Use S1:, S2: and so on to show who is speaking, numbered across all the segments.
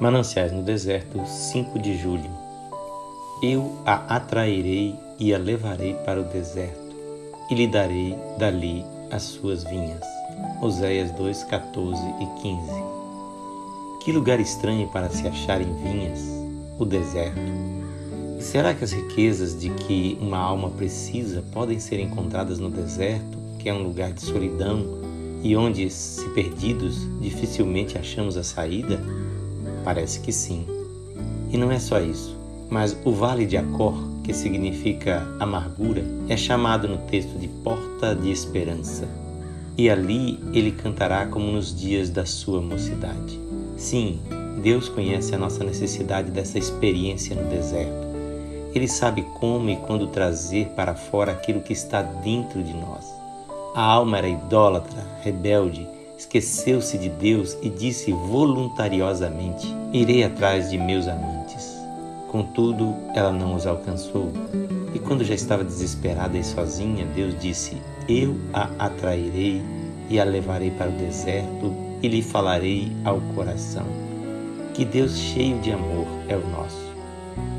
S1: Mananciais no Deserto, 5 de julho. Eu a atrairei e a levarei para o deserto, e lhe darei dali as suas vinhas. Oséias 2, 14 e 15. Que lugar estranho para se achar em vinhas, o deserto. Será que as riquezas de que uma alma precisa podem ser encontradas no deserto, que é um lugar de solidão e onde, se perdidos, dificilmente achamos a saída? Parece que sim. E não é só isso, mas o Vale de Acor, que significa amargura, é chamado no texto de Porta de Esperança. E ali ele cantará como nos dias da sua mocidade. Sim, Deus conhece a nossa necessidade dessa experiência no deserto. Ele sabe como e quando trazer para fora aquilo que está dentro de nós. A alma era idólatra, rebelde, esqueceu-se de Deus e disse voluntariosamente: Irei atrás de meus amantes. Contudo, ela não os alcançou. E quando já estava desesperada e sozinha, Deus disse: Eu a atrairei e a levarei para o deserto e lhe falarei ao coração. Que Deus cheio de amor é o nosso.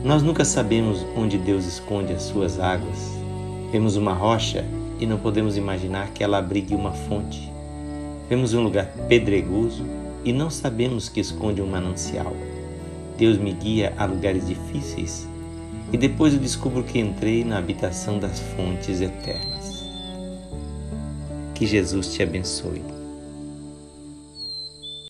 S1: Nós nunca sabemos onde Deus esconde as suas águas. Vemos uma rocha e não podemos imaginar que ela abrigue uma fonte. Vemos um lugar pedregoso e não sabemos que esconde um manancial. Deus me guia a lugares difíceis e depois eu descubro que entrei na habitação das fontes eternas. Que Jesus te abençoe.